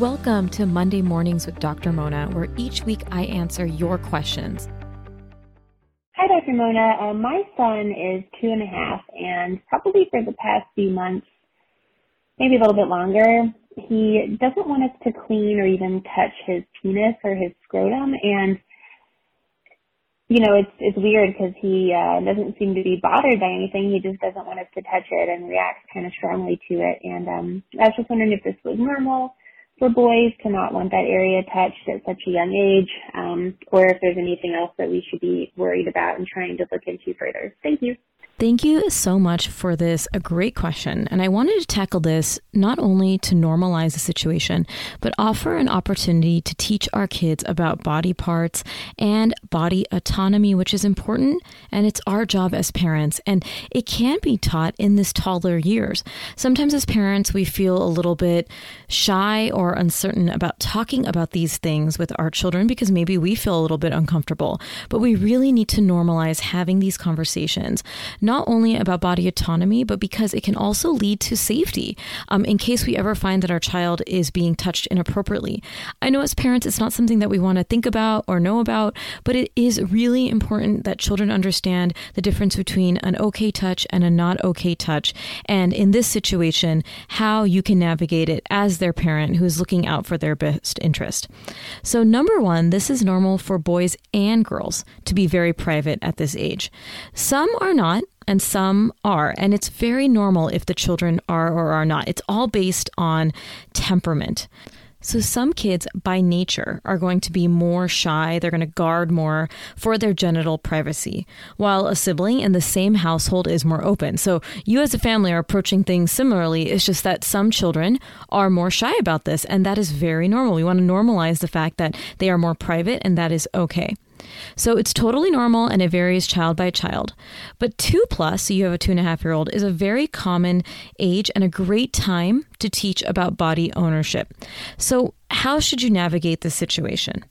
Welcome to Monday Mornings with Dr. Mona, where each week I answer your questions. Hi, Dr. Mona. Uh, my son is two and a half, and probably for the past few months, maybe a little bit longer, he doesn't want us to clean or even touch his penis or his scrotum. And, you know, it's, it's weird because he uh, doesn't seem to be bothered by anything. He just doesn't want us to touch it and reacts kind of strongly to it. And um, I was just wondering if this was normal for boys to not want that area touched at such a young age, um, or if there's anything else that we should be worried about and trying to look into further. Thank you. Thank you so much for this. A great question. And I wanted to tackle this not only to normalize the situation, but offer an opportunity to teach our kids about body parts and body autonomy, which is important. And it's our job as parents. And it can be taught in this toddler years. Sometimes as parents, we feel a little bit shy or uncertain about talking about these things with our children because maybe we feel a little bit uncomfortable. But we really need to normalize having these conversations not only about body autonomy, but because it can also lead to safety um, in case we ever find that our child is being touched inappropriately. I know as parents, it's not something that we want to think about or know about, but it is really important that children understand the difference between an okay touch and a not okay touch. And in this situation, how you can navigate it as their parent who is looking out for their best interest. So, number one, this is normal for boys and girls to be very private at this age. Some are not, and some are. And it's very normal if the children are or are not. It's all based on temperament. So, some kids by nature are going to be more shy. They're going to guard more for their genital privacy, while a sibling in the same household is more open. So, you as a family are approaching things similarly. It's just that some children are more shy about this, and that is very normal. We want to normalize the fact that they are more private, and that is okay. So it's totally normal and it varies child by child. But two plus, so you have a two and a half year old, is a very common age and a great time to teach about body ownership. So, how should you navigate this situation?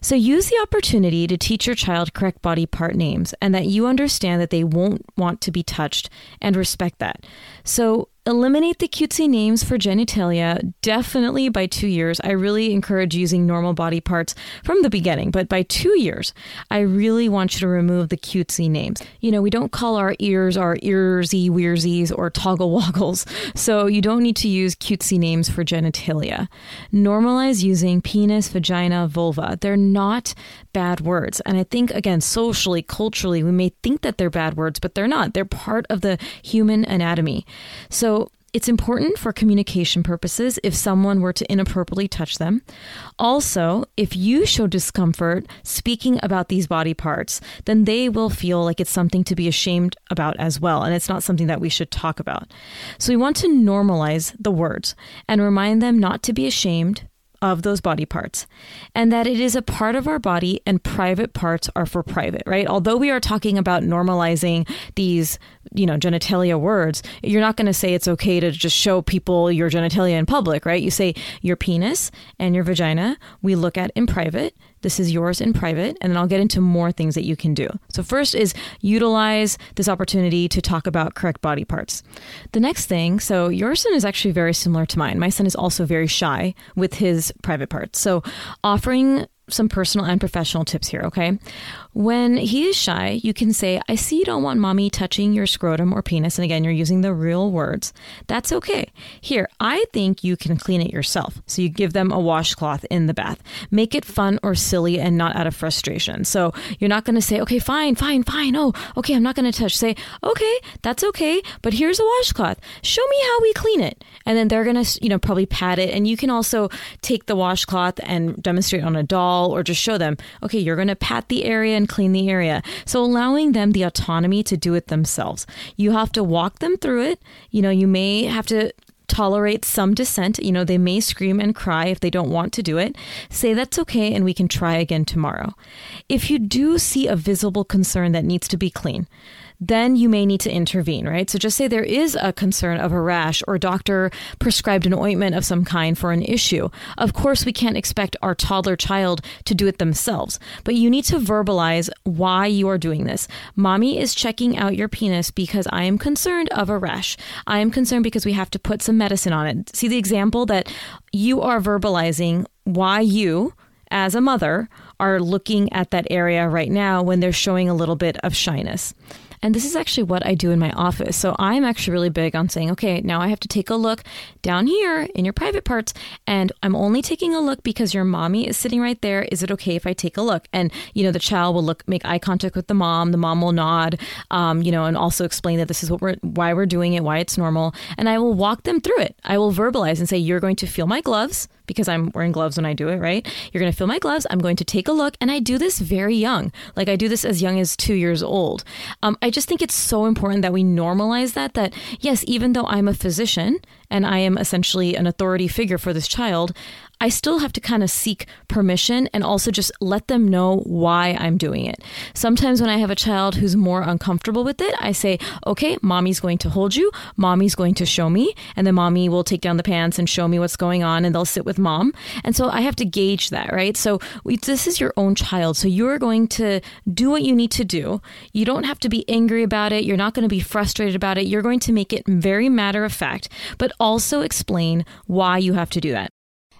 So use the opportunity to teach your child correct body part names and that you understand that they won't want to be touched and respect that. So eliminate the cutesy names for genitalia definitely by two years. I really encourage using normal body parts from the beginning but by two years i really want you to remove the cutesy names. You know we don't call our ears our earsy weirsies or toggle woggles so you don't need to use cutesy names for genitalia. Normalize using penis vagina vulva. They're not bad words and i think again socially culturally we may think that they're bad words but they're not they're part of the human anatomy so it's important for communication purposes if someone were to inappropriately touch them. Also, if you show discomfort speaking about these body parts, then they will feel like it's something to be ashamed about as well, and it's not something that we should talk about. So we want to normalize the words and remind them not to be ashamed of those body parts and that it is a part of our body and private parts are for private, right? Although we are talking about normalizing these, you know, genitalia words, you're not going to say it's okay to just show people your genitalia in public, right? You say your penis and your vagina we look at in private this is yours in private, and then I'll get into more things that you can do. So, first is utilize this opportunity to talk about correct body parts. The next thing, so your son is actually very similar to mine. My son is also very shy with his private parts. So, offering some personal and professional tips here, okay? When he is shy, you can say, I see you don't want mommy touching your scrotum or penis. And again, you're using the real words. That's okay. Here, I think you can clean it yourself. So you give them a washcloth in the bath. Make it fun or silly and not out of frustration. So you're not going to say, okay, fine, fine, fine. Oh, okay, I'm not going to touch. Say, okay, that's okay, but here's a washcloth. Show me how we clean it. And then they're going to, you know, probably pat it. And you can also take the washcloth and demonstrate on a doll or just show them, okay, you're going to pat the area and clean the area. So allowing them the autonomy to do it themselves. You have to walk them through it. You know, you may have to tolerate some dissent. You know, they may scream and cry if they don't want to do it. Say that's okay and we can try again tomorrow. If you do see a visible concern that needs to be clean, then you may need to intervene, right? So just say there is a concern of a rash or doctor prescribed an ointment of some kind for an issue. Of course, we can't expect our toddler child to do it themselves, but you need to verbalize why you are doing this. Mommy is checking out your penis because I am concerned of a rash. I am concerned because we have to put some medicine on it. See the example that you are verbalizing why you as a mother are looking at that area right now when they're showing a little bit of shyness. And this is actually what I do in my office. So I'm actually really big on saying, okay, now I have to take a look down here in your private parts. And I'm only taking a look because your mommy is sitting right there. Is it okay if I take a look? And, you know, the child will look, make eye contact with the mom. The mom will nod, um, you know, and also explain that this is what we're, why we're doing it, why it's normal. And I will walk them through it. I will verbalize and say, you're going to feel my gloves because I'm wearing gloves when I do it, right? You're going to feel my gloves. I'm going to take a look. And I do this very young. Like I do this as young as two years old. Um, I just think it's so important that we normalize that, that yes, even though I'm a physician and I am essentially an authority figure for this child, I still have to kind of seek permission and also just let them know why I'm doing it. Sometimes when I have a child who's more uncomfortable with it, I say, okay, mommy's going to hold you, mommy's going to show me, and then mommy will take down the pants and show me what's going on, and they'll sit with mom. And so I have to gauge that, right? So we, this is your own child. So you're going to do what you need to do. You don't have to be angry about it. You're not going to be frustrated about it. You're going to make it very matter of fact, but also explain why you have to do that.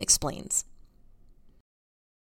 Explains.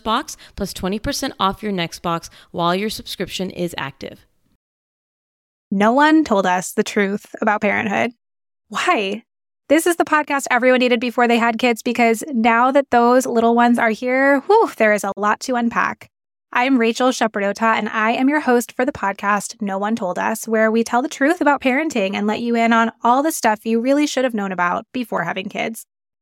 first box plus 20% off your next box while your subscription is active. No one told us the truth about parenthood. Why? This is the podcast everyone needed before they had kids because now that those little ones are here, whew, there is a lot to unpack. I'm Rachel Shepardota, and I am your host for the podcast No One Told Us, where we tell the truth about parenting and let you in on all the stuff you really should have known about before having kids.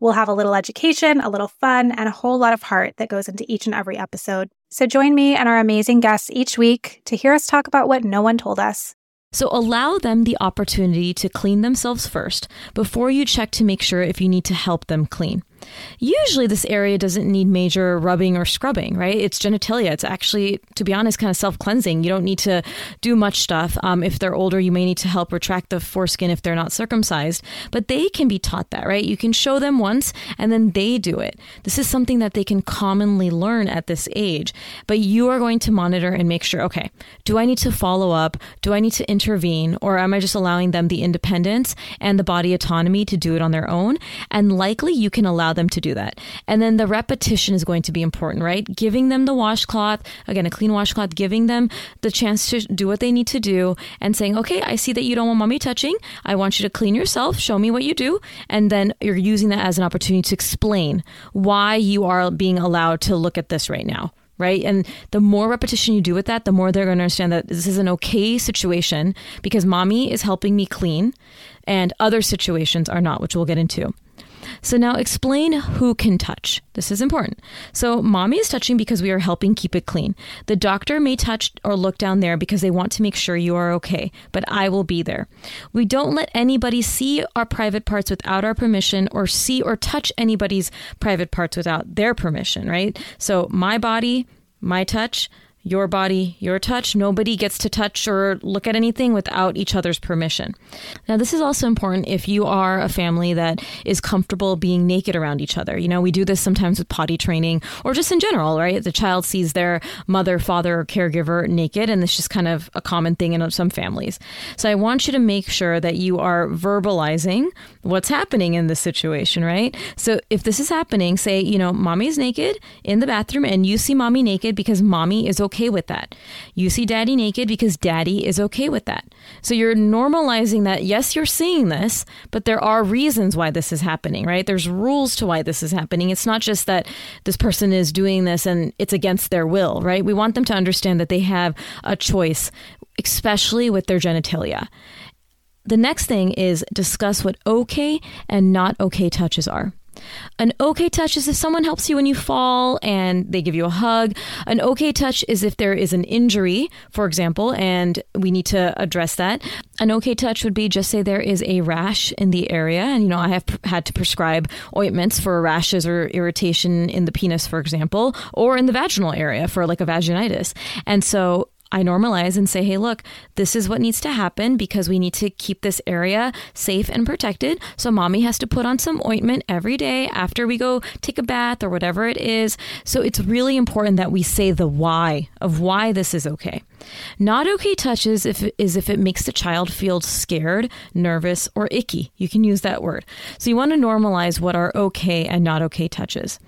We'll have a little education, a little fun, and a whole lot of heart that goes into each and every episode. So join me and our amazing guests each week to hear us talk about what no one told us. So allow them the opportunity to clean themselves first before you check to make sure if you need to help them clean. Usually, this area doesn't need major rubbing or scrubbing, right? It's genitalia. It's actually, to be honest, kind of self cleansing. You don't need to do much stuff. Um, if they're older, you may need to help retract the foreskin if they're not circumcised, but they can be taught that, right? You can show them once and then they do it. This is something that they can commonly learn at this age, but you are going to monitor and make sure okay, do I need to follow up? Do I need to intervene? Or am I just allowing them the independence and the body autonomy to do it on their own? And likely you can allow them to do that. And then the repetition is going to be important, right? Giving them the washcloth, again, a clean washcloth, giving them the chance to do what they need to do and saying, okay, I see that you don't want mommy touching. I want you to clean yourself. Show me what you do. And then you're using that as an opportunity to explain why you are being allowed to look at this right now right? And the more repetition you do with that, the more they're going to understand that this is an okay situation because mommy is helping me clean and other situations are not, which we'll get into. So now explain who can touch. This is important. So mommy is touching because we are helping keep it clean. The doctor may touch or look down there because they want to make sure you are okay, but I will be there. We don't let anybody see our private parts without our permission or see or touch anybody's private parts without their permission, right? So my body, my touch, your body, your touch. Nobody gets to touch or look at anything without each other's permission. Now, this is also important if you are a family that is comfortable being naked around each other. You know, we do this sometimes with potty training or just in general, right? The child sees their mother, father, or caregiver naked, and it's just kind of a common thing in some families. So I want you to make sure that you are verbalizing what's happening in this situation, right? So if this is happening, say, you know, mommy is naked in the bathroom and you see mommy naked because mommy is okay okay with that. You see daddy naked because daddy is okay with that. So you're normalizing that, yes, you're seeing this, but there are reasons why this is happening, right? There's rules to why this is happening. It's not just that this person is doing this and it's against their will, right? We want them to understand that they have a choice, especially with their genitalia. The next thing is discuss what okay and not okay touches are. An okay touch is if someone helps you when you fall and they give you a hug. An okay touch is if there is an injury, for example, and we need to address that. An okay touch would be just say there is a rash in the area, and you know, I have had to prescribe ointments for rashes or irritation in the penis, for example, or in the vaginal area for like a vaginitis. And so I normalize and say, hey, look, this is what needs to happen because we need to keep this area safe and protected. So mommy has to put on some ointment every day after we go take a bath or whatever it is. So it's really important that we say the why of why this is okay. Not okay touches if is if it makes the child feel scared, nervous, or icky. You can use that word. So you want to normalize what are okay and not okay touches.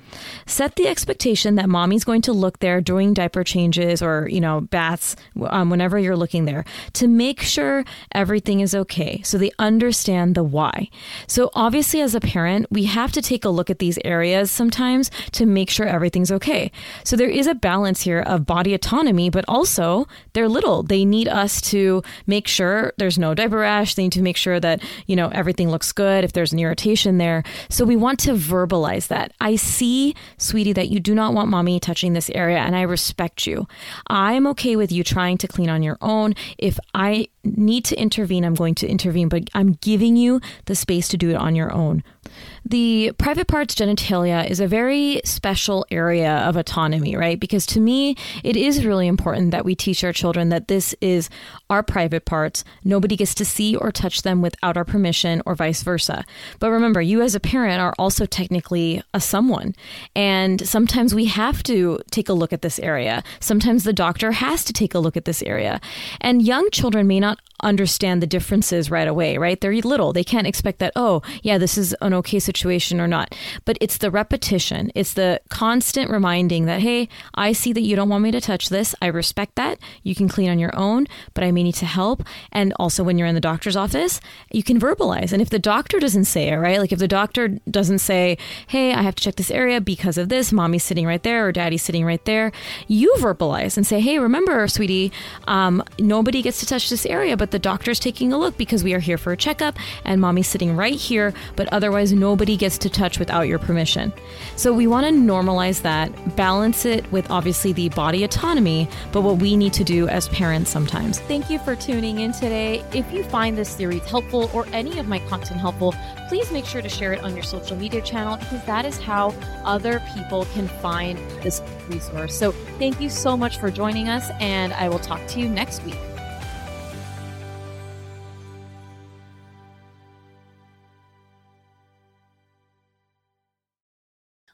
Set the expectation that mommy's going to look there during diaper changes or you know baths um, whenever you're looking there to make sure everything is okay. So they understand the why. So obviously, as a parent, we have to take a look at these areas sometimes to make sure everything's okay. So there is a balance here of body autonomy, but also they're little. They need us to make sure there's no diaper rash. They need to make sure that, you know, everything looks good if there's an irritation there. So we want to verbalize that. I see, sweetie, that you do not want mommy touching this area and I respect you. I'm okay with you trying to clean on your own. If I need to intervene, I'm going to intervene, but I'm giving you the space to do it on your own. The private parts genitalia is a very special area of autonomy, right? Because to me, it is really important that we teach our children that this is our private parts. Nobody gets to see or touch them without our permission or vice versa. But remember, you as a parent are also technically a someone. And sometimes we have to take a look at this area. Sometimes the doctor has to take a look at this area. And young children may not understand the differences right away, right? They're little. They can't expect that, oh, yeah, this is an okay situation or not. But it's the repetition, it's the constant reminding that, hey, I see that you don't want me to touch this. I respect that. You can clean on your own, but I may need to help. And also, when you're in the doctor's office, you can verbalize. And if the doctor doesn't say it, right? Like if the doctor doesn't say, hey, I have to check this area because of this, mommy's sitting right there or daddy's sitting right there, you verbalize and say, hey, remember, sweetie, um, nobody gets to touch this area, but the doctor's taking a look because we are here for a checkup and mommy's sitting right here, but otherwise gets to touch without your permission. So we want to normalize that, balance it with obviously the body autonomy, but what we need to do as parents sometimes. Thank you for tuning in today. If you find this series helpful or any of my content helpful, please make sure to share it on your social media channel because that is how other people can find this resource. So thank you so much for joining us, and I will talk to you next week.